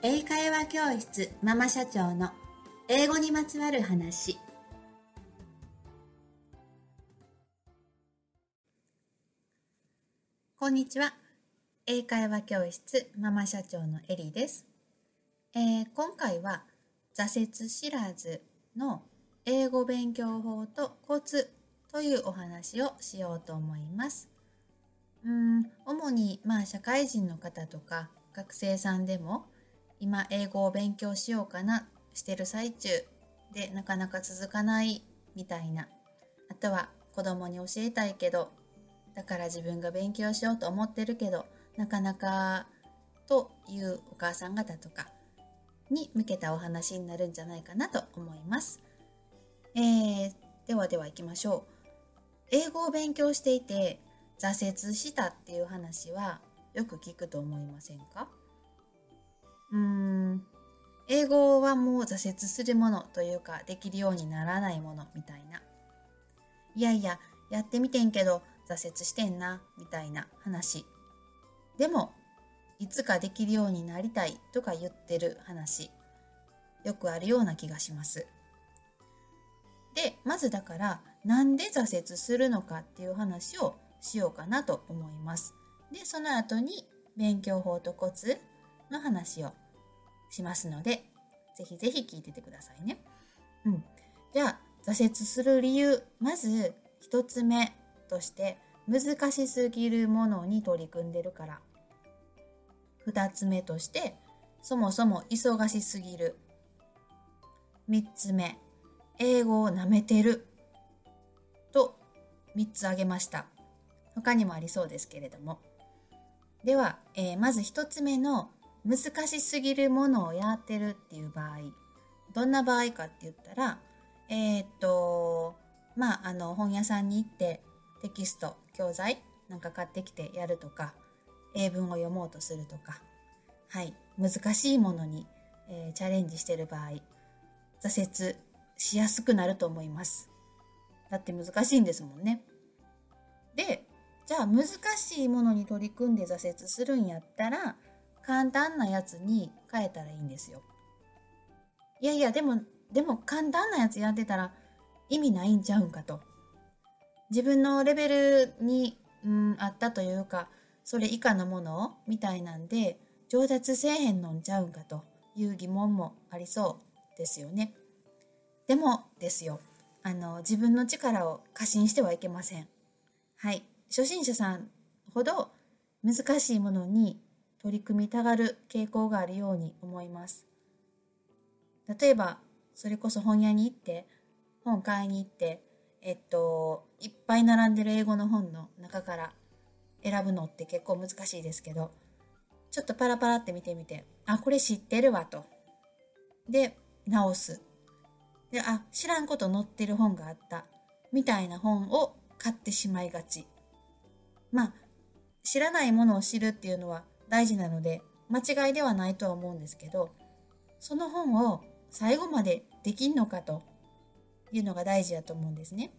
英会話教室ママ社長の英語にまつわる話。こんにちは。英会話教室ママ社長のエリです、えー、今回は挫折知らずの英語勉強法とコツというお話をしようと思います。うん主にまあ社会人の方とか学生さんでも今英語を勉強しようかなしてる最中でなかなか続かないみたいなあとは子供に教えたいけどだから自分が勉強しようと思ってるけどなかなかというお母さん方とかに向けたお話になるんじゃないかなと思います。えー、ではでは行きましょう。英語を勉強していて挫折したっていう話はよく聞くと思いませんか？うん。英語はもう挫折するものというかできるようにならないものみたいな。いやいややってみてんけど挫折してんなみたいな話。でもいつかできるようになりたいとか言ってる話。よくあるような気がします。でまずだからなんで挫折するのかっていう話をしようかなと思います。でその後に勉強法とコツの話をしますので、ぜひぜひ聞いててくださいね。うん。じゃあ、挫折する理由。まず、一つ目として、難しすぎるものに取り組んでるから。二つ目として、そもそも忙しすぎる。三つ目、英語を舐めてる。と、三つ挙げました。他にもありそうですけれども。では、えー、まず一つ目の難しすぎるものをやってるっていう場合、どんな場合かって言ったら、えー、っと、まあ、あの、本屋さんに行ってテキスト、教材なんか買ってきてやるとか、英文を読もうとするとか、はい、難しいものに、えー、チャレンジしてる場合、挫折しやすくなると思います。だって難しいんですもんね。で、じゃあ難しいものに取り組んで挫折するんやったら、簡単なやつに変えたらいいんですよ。いやいや、でも、でも簡単なやつやってたら意味ないんちゃうんかと。自分のレベルに、うん、あったというか、それ以下のものみたいなんで、上達せえへんのんちゃうんかという疑問もありそうですよね。でもですよ、あの、自分の力を過信してはいけません。はい。初心者さんほど難しいものに取り組みたがる傾向があるように思います。例えば、それこそ本屋に行って、本買いに行って、えっと、いっぱい並んでる英語の本の中から選ぶのって結構難しいですけど、ちょっとパラパラって見てみて、あ、これ知ってるわと。で、直す。で、あ、知らんこと載ってる本があった。みたいな本を買ってしまいがち。まあ、知らないものを知るっていうのは大事なので間違いではないとは思うんですけどその本を最後までできんのかというのが大事だと思うんですね。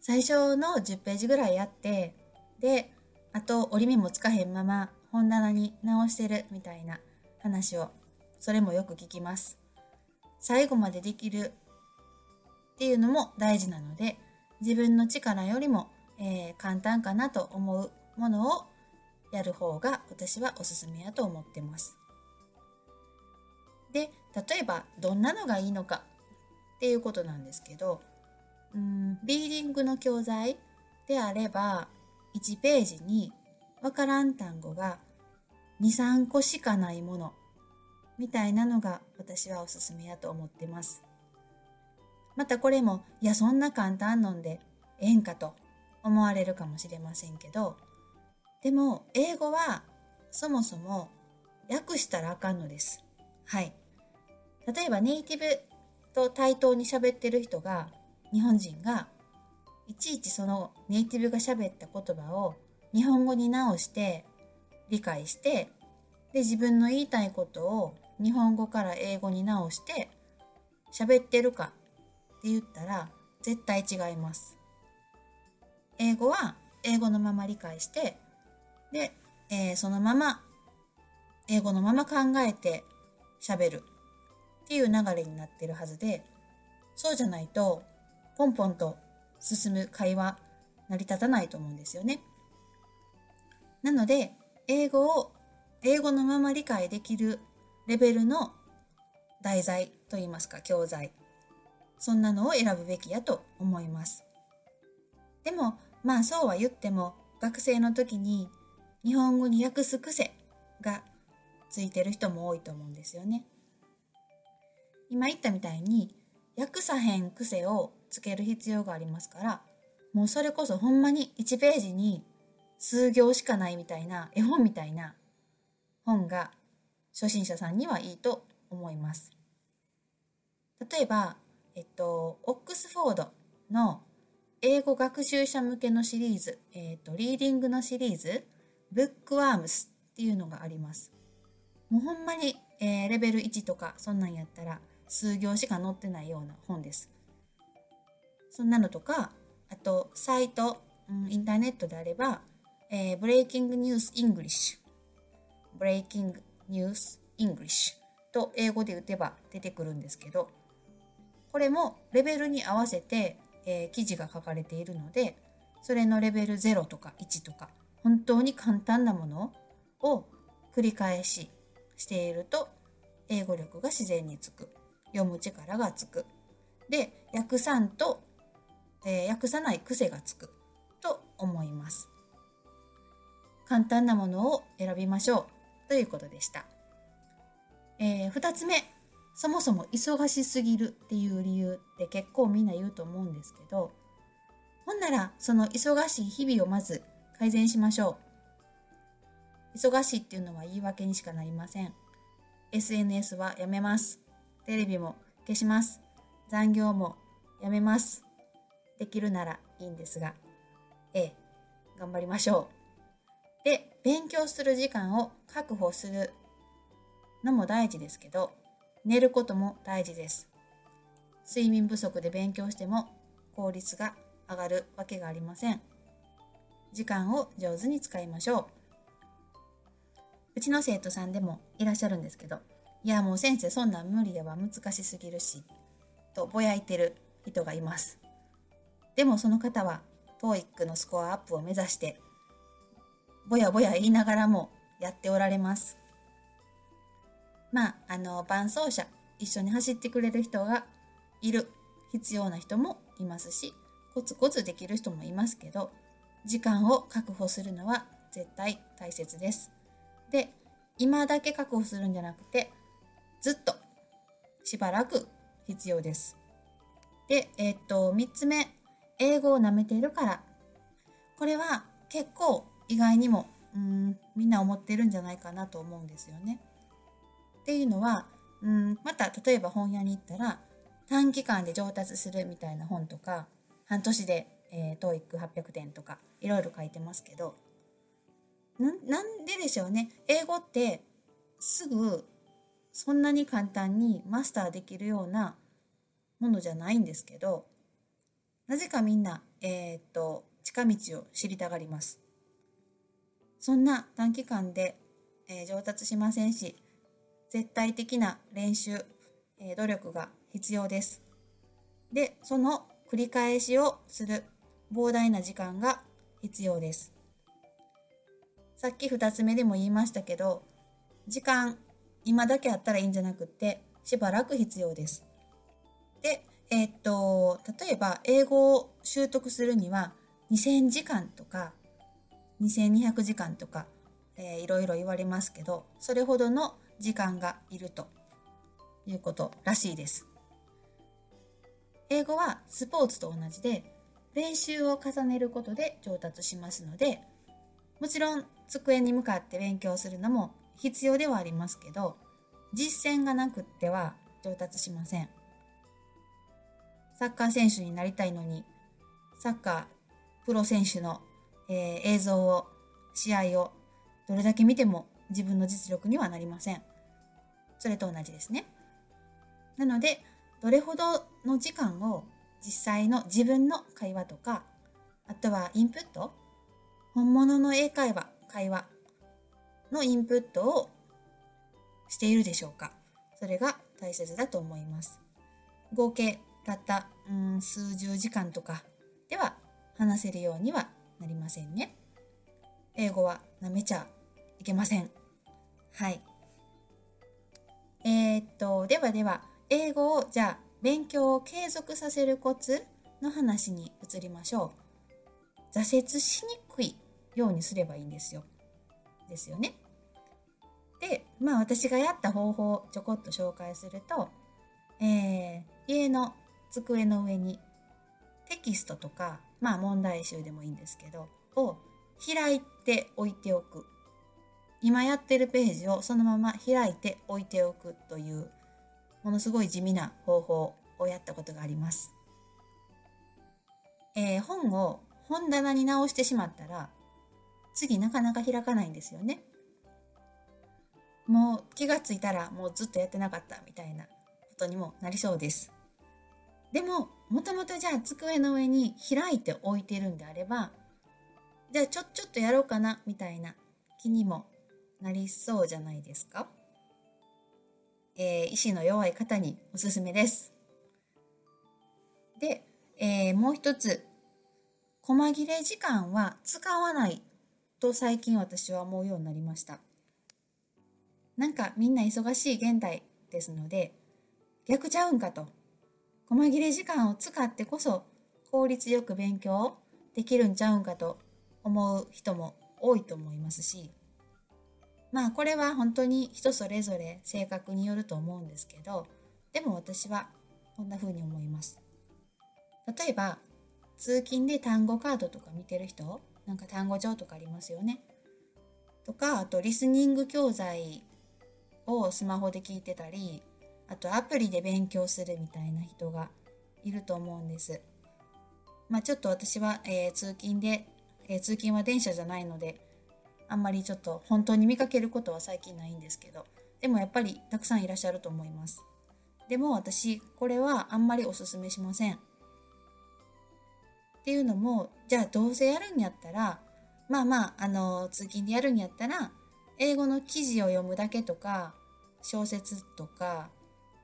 最初の10ページぐらいやってであと折り目もつかへんまま本棚に直してるみたいな話をそれもよく聞きます。最後までできるっていうのも大事なので自分の力よりも、えー、簡単かなと思うものをやる方が私はおすすめやと思ってます。で、例えばどんなのがいいのかっていうことなんですけど、うん、リーディングの教材であれば1ページにわからん単語が2、3個しかないものみたいなのが私はおすすめやと思ってます。またこれも、いや、そんな簡単なんでええんかと思われるかもしれませんけど、でも、英語はそもそも訳したらあかんのです。はい。例えばネイティブと対等に喋ってる人が、日本人が、いちいちそのネイティブが喋った言葉を日本語に直して理解して、で、自分の言いたいことを日本語から英語に直して喋ってるかって言ったら絶対違います。英語は英語のまま理解してで、えー、そのまま英語のまま考えて喋るっていう流れになってるはずで、そうじゃないと、ポンポンと進む会話成り立たないと思うんですよね。なので、英語を、英語のまま理解できるレベルの題材といいますか、教材。そんなのを選ぶべきやと思います。でも、まあそうは言っても、学生の時に日本語に訳す癖がついてる人も多いと思うんですよね。今言ったみたいに訳さへん癖をつける必要がありますからもうそれこそほんまに1ページに数行しかないみたいな絵本みたいな本が初心者さんにはいいと思います。例えば、えっと、オックスフォードの英語学習者向けのシリーズ、えっと、リーディングのシリーズ、ブックワームスっていうのがあります。もうほんまに、えー、レベル1とかそんなんやったら数行しか載ってないような本です。そんなのとか、あと、サイト、うん、インターネットであれば、えー、 Breaking News English、Breaking News English と英語で打てば出てくるんですけど、これもレベルに合わせて、えー、記事が書かれているので、それのレベル0とか1とか、本当に簡単なものを繰り返ししていると、英語力が自然につく。読む力がつく。で、訳さんとえー、訳さない癖がつくと思います。簡単なものを選びましょうということでした。えー、2つ目、そもそも忙しすぎるっていう理由って結構みんな言うと思うんですけど、ほんならその忙しい日々をまず改善しましょう。忙しいっていうのは言い訳にしかなりません。SNS はやめます。テレビも消します。残業もやめます。できるならいいんですが、ええ、頑張りましょう。で、勉強する時間を確保するのも大事ですけど、寝ることも大事です。睡眠不足で勉強しても効率が上がるわけがありません。時間を上手に使いましょう。うちの生徒さんでもいらっしゃるんですけど、いやもう先生そんなん無理では難しすぎるし、とぼやいてる人がいます。でもその方は TOEIC のスコアアップを目指してぼやぼや言いながらもやっておられます。まあ、あの、伴走者、一緒に走ってくれる人がいる必要な人もいますし、コツコツできる人もいますけど、時間を確保するのは絶対大切です。で、今だけ確保するんじゃなくて、ずっとしばらく必要です。で、えー、っと、3つ目、英語を舐めているから。これは結構意外にもうんみんな思ってるんじゃないかなと思うんですよね。っていうのはうんまた例えば本屋に行ったら短期間で上達するみたいな本とか半年で、えー、TOEIC800 点とかいろいろ書いてますけどなんででしょうね英語ってすぐそんなに簡単にマスターできるようなものじゃないんですけどなぜかみんな、えー、っと、近道を知りたがります。そんな短期間で、えー、上達しませんし、絶対的な練習、えー、努力が必要です。で、その繰り返しをする膨大な時間が必要です。さっき2つ目でも言いましたけど、時間、今だけあったらいいんじゃなくって、しばらく必要です。で、えー、っと、例えば英語を習得するには2000時間とか2200時間とか、えー、いろいろ言われますけど、それほどの時間がいるということらしいです。英語はスポーツと同じで練習を重ねることで上達しますので、もちろん机に向かって勉強するのも必要ではありますけど、実践がなくっては上達しません。サッカー選手になりたいのに、サッカープロ選手の、えー、映像を、試合をどれだけ見ても自分の実力にはなりません。それと同じですね。なので、どれほどの時間を実際の自分の会話とか、あとはインプット、本物の英会話、会話のインプットをしているでしょうか。それが大切だと思います。合計たったうん数十時間とかでは話せるようにはなりませんね。英語はなめちゃいけません。はい。えー、っとではでは英語をじゃあ勉強を継続させるコツの話に移りましょう。挫折しにくいようにすればいいんですよ。ですよね。でまあ私がやった方法をちょこっと紹介すると、えー、家の机の上にテキストとかまあ問題集でもいいんですけどを開いておいておく。今やってるページをそのまま開いておいておくというものすごい地味な方法をやったことがあります。えー、本を本棚に直してしまったら次なかなか開かないんですよね。もう気がついたらもうずっとやってなかったみたいなことにもなりそうです。でももともとじゃあ机の上に開いて置いてるんであればじゃあちょちょっとやろうかなみたいな気にもなりそうじゃないですか。えー、意志の弱い方におすすめです。で、えー、もう一つ、細切れ時間は使わないと最近私は思うようになりました。なんかみんな忙しい現代ですので、逆ちゃうんかと。細切れ時間を使ってこそ効率よく勉強できるんちゃうんかと思う人も多いと思いますし、まあこれは本当に人それぞれ性格によると思うんですけどでも私はこんな風に思います。例えば通勤で単語カードとか見てる人なんか単語帳とかありますよね。とかあとリスニング教材をスマホで聞いてたりあとアプリで勉強するみたいな人がいると思うんです。まあちょっと私は、えー、通勤で、えー、通勤は電車じゃないのであんまりちょっと本当に見かけることは最近ないんですけどでもやっぱりたくさんいらっしゃると思います。でも私これはあんまりおすすめしません。っていうのもじゃあどうせやるんやったらまあまああの通勤でやるんやったら英語の記事を読むだけとか小説とか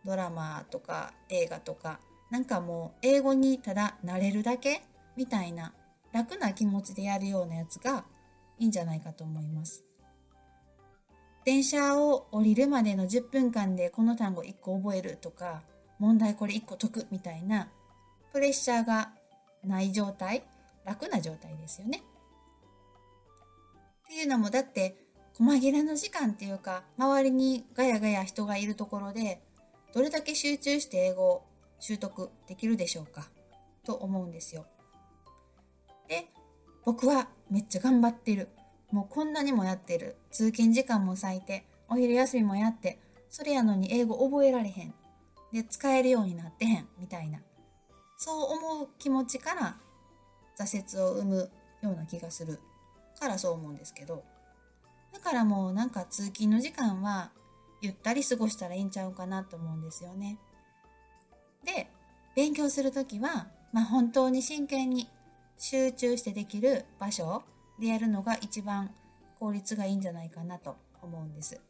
ドラマとか映画とかなんかもう英語にただ慣れるだけみたいな楽な気持ちでやるようなやつがいいんじゃないかと思います。電車を降りるまでの10分間でこの単語1個覚えるとか問題これ1個解くみたいなプレッシャーがない状態楽な状態ですよね。っていうのもだって細切れの時間っていうか周りにガヤガヤ人がいるところでどれだけ集中して英語を習得できるでしょうかと思うんですよ。で僕はめっちゃ頑張ってる。もうこんなにもやってる。通勤時間も割いて、お昼休みもやって、それやのに英語覚えられへん。で、使えるようになってへん。みたいな。そう思う気持ちから挫折を生むような気がするからそう思うんですけど。だからもうなんか通勤の時間はゆったり過ごしたらいいんちゃうかなと思うんですよね。で、勉強するときは、まあ本当に真剣に集中してできる場所でやるのが一番効率がいいんじゃないかなと思うんです。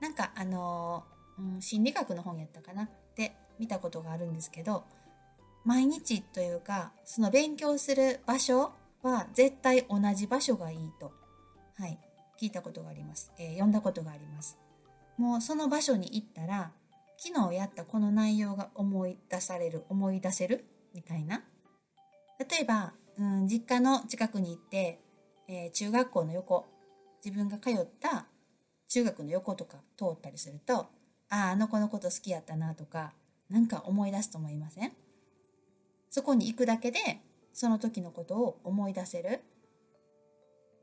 なんかあのー、うん、心理学の本やったかな？って見たことがあるんですけど毎日というかその勉強する場所は絶対同じ場所がいいと、はい、聞いたことがあります、えー、読んだことがあります。もうその場所に行ったら昨日やったこの内容が思い出される思い出せる？みたいな。例えば、うん、実家の近くに行って、えー、中学校の横自分が通った中学の横とか通ったりするとあああの子のこと好きやったなとかなんか思い出すと思いません？そこに行くだけでその時のことを思い出せる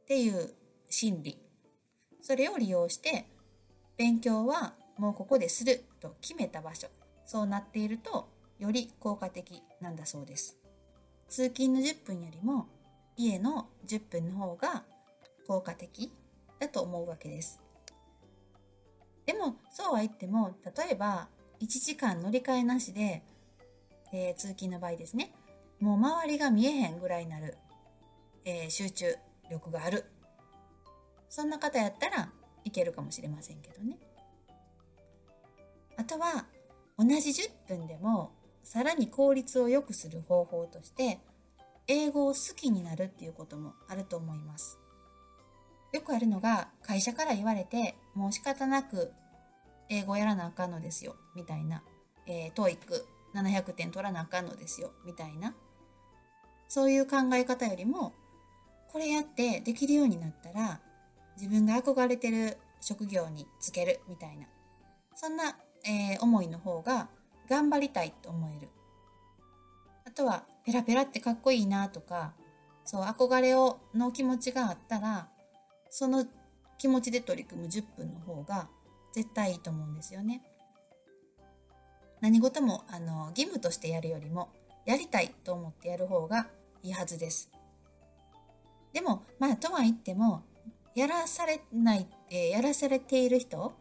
っていう心理。それを利用して勉強はもうここですると決めた場所。そうなっているとより効果的なんだそうです。通勤の10分よりも家の10分の方が効果的だと思うわけです。でもそうは言っても例えば1時間乗り換えなしで、えー、通勤の場合ですね。もう周りが見えへんぐらいになる、えー、集中力がある。そんな方やったらいけるかもしれませんけどね。あとは同じ10分でもさらに効率を良くする方法として英語を好きになるっていうこともあると思います。よくあるのが会社から言われてもう仕方なく英語やらなあかんのですよみたいな、えー、TOEIC700 点取らなあかんのですよみたいな。そういう考え方よりもこれやってできるようになったら自分が憧れてる職業に就けるみたいな。そんな、えー、思いの方が頑張りたいと思えるあとはペラペラってかっこいいなとかそう憧れをの気持ちがあったらその気持ちで取り組む10分の方が絶対いいと思うんですよね。何事もあの義務としてやるよりもやりたいと思ってやる方がいいはずです。でもまあとは言ってもやらされない、えやらされている人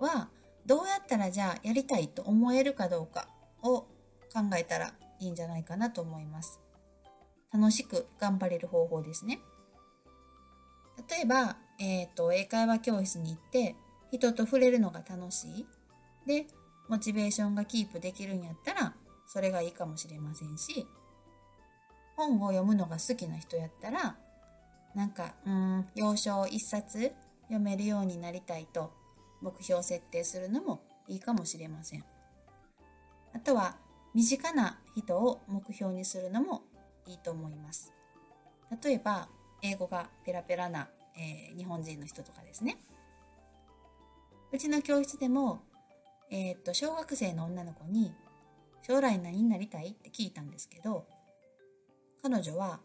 はどうやったらじゃあやりたいと思えるかどうかを考えたらいいんじゃないかなと思います。楽しく頑張れる方法ですね。例えば、えっ、ー、と、英会話教室に行って人と触れるのが楽しい。で、モチベーションがキープできるんやったら、それがいいかもしれませんし、本を読むのが好きな人やったら、なんか、うん、要所を一冊読めるようになりたいと目標設定するのもいいかもしれません。あとは、身近な人を目標にするのもいいと思います。例えば、英語がペラペラな、えー、日本人の人とかですね。うちの教室でも、えー、っと、小学生の女の子に、将来何になりたいって聞いたんですけど、彼女は、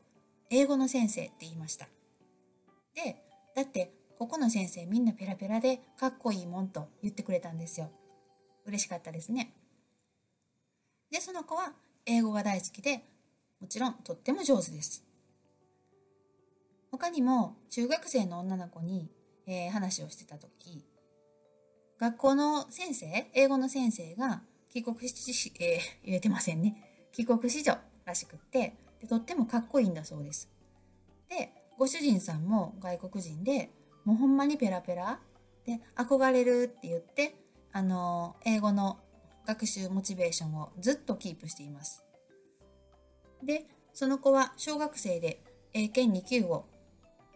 英語の先生って言いました。で、だって、ここの先生みんなペラペラでかっこいいもんと言ってくれたんですよ。嬉しかったですね。で、その子は英語が大好きで、もちろんとっても上手です。他にも中学生の女の子に、えー、話をしてた時学校の先生英語の先生が帰国し、えー、言えてませんね帰国子女らしくってでとってもかっこいいんだそうですでご主人さんも外国人でもうほんまにペラペラで憧れるって言ってあの英語の学習モチベーションをずっとキープしていますでその子は小学生で英検2級を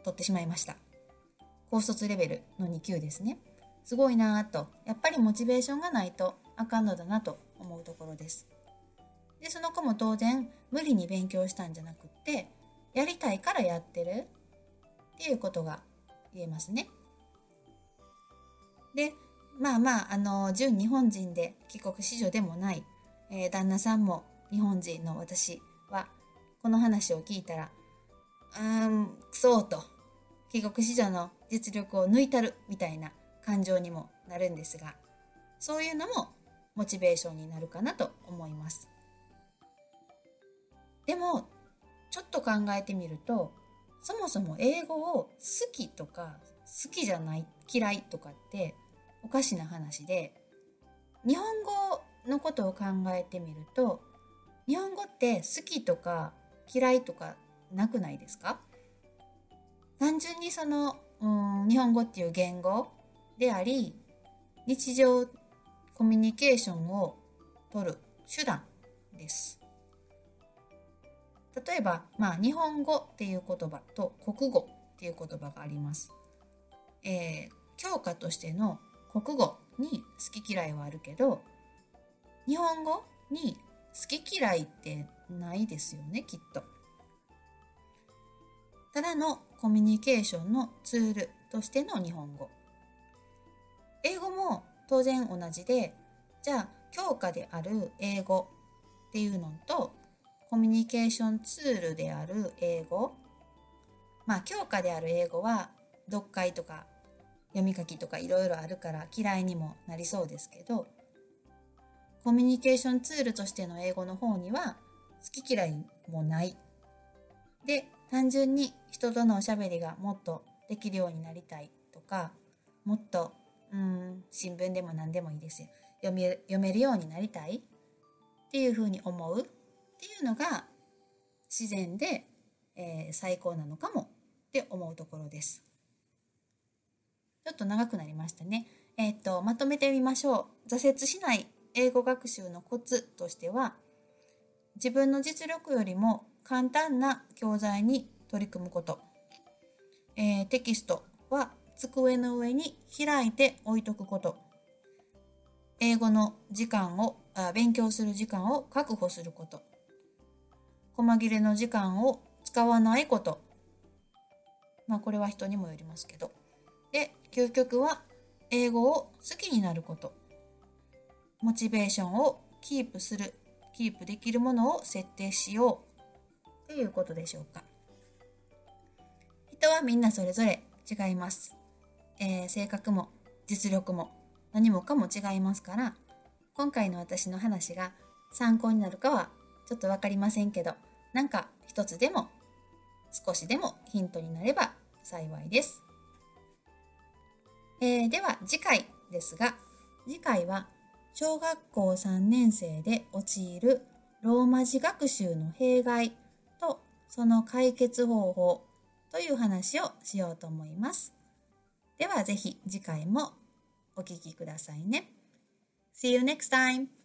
取ってしまいました。高卒レベルの2級ですね。すごいなぁと、やっぱりモチベーションがないとあかんのだなと思うところです。で、その子も当然無理に勉強したんじゃなくって、やりたいからやってるっていうことが言えますね。で、まあまあ、あの、純日本人で帰国子女でもない、えー、旦那さんも日本人の私は、この話を聞いたら、うーん、くそーと帰国子女の実力を抜いたるみたいな感情にもなるんですが、そういうのもモチベーションになるかなと思います。でも、ちょっと考えてみると、そもそも英語を好きとか好きじゃない嫌いとかっておかしな話で、日本語のことを考えてみると、日本語って好きとか嫌いとかなくないですか？単純にその、うん、日本語っていう言語であり、日常コミュニケーションを取る手段です。例えば、まあ、日本語っていう言葉と国語っていう言葉があります。えー、教科としての国語に好き嫌いはあるけど、日本語に好き嫌いってないですよね、きっと。ただのコミュニケーションのツールとしての日本語。英語も当然同じで、じゃあ教科である英語っていうのとコミュニケーションツールである英語。まあ教科である英語は読解とか読み書きとかいろいろあるから嫌いにもなりそうですけど、コミュニケーションツールとしての英語の方には好き嫌いもない。で、単純に人とのおしゃべりがもっとできるようになりたいとかもっとうん新聞でも何でもいいですよ読め読めるようになりたいっていうふうに思うっていうのが自然で、えー、最高なのかもって思うところです。ちょっと長くなりましたね。えっ、と、まとめてみましょう。挫折しない英語学習のコツとしては、自分の実力よりも簡単な教材に取り組むこと。えー、テキストは机の上に開いて置いとくこと。英語の時間をあ、勉強する時間を確保すること。細切れの時間を使わないこと。まあこれは人にもよりますけど。で、究極は英語を好きになること。モチベーションをキープする、キープできるものを設定しようということでしょうか。人はみんなそれぞれ違います。えー、性格も実力も何もかも違いますから今回の私の話が参考になるかはちょっと分かりませんけどなんか一つでも少しでもヒントになれば幸いです。えー、では次回ですが次回は小学校3年生で陥るローマ字学習の弊害とその解決方法という話をしようと思います。ではぜひ次回もお聴きくださいね。See you next time!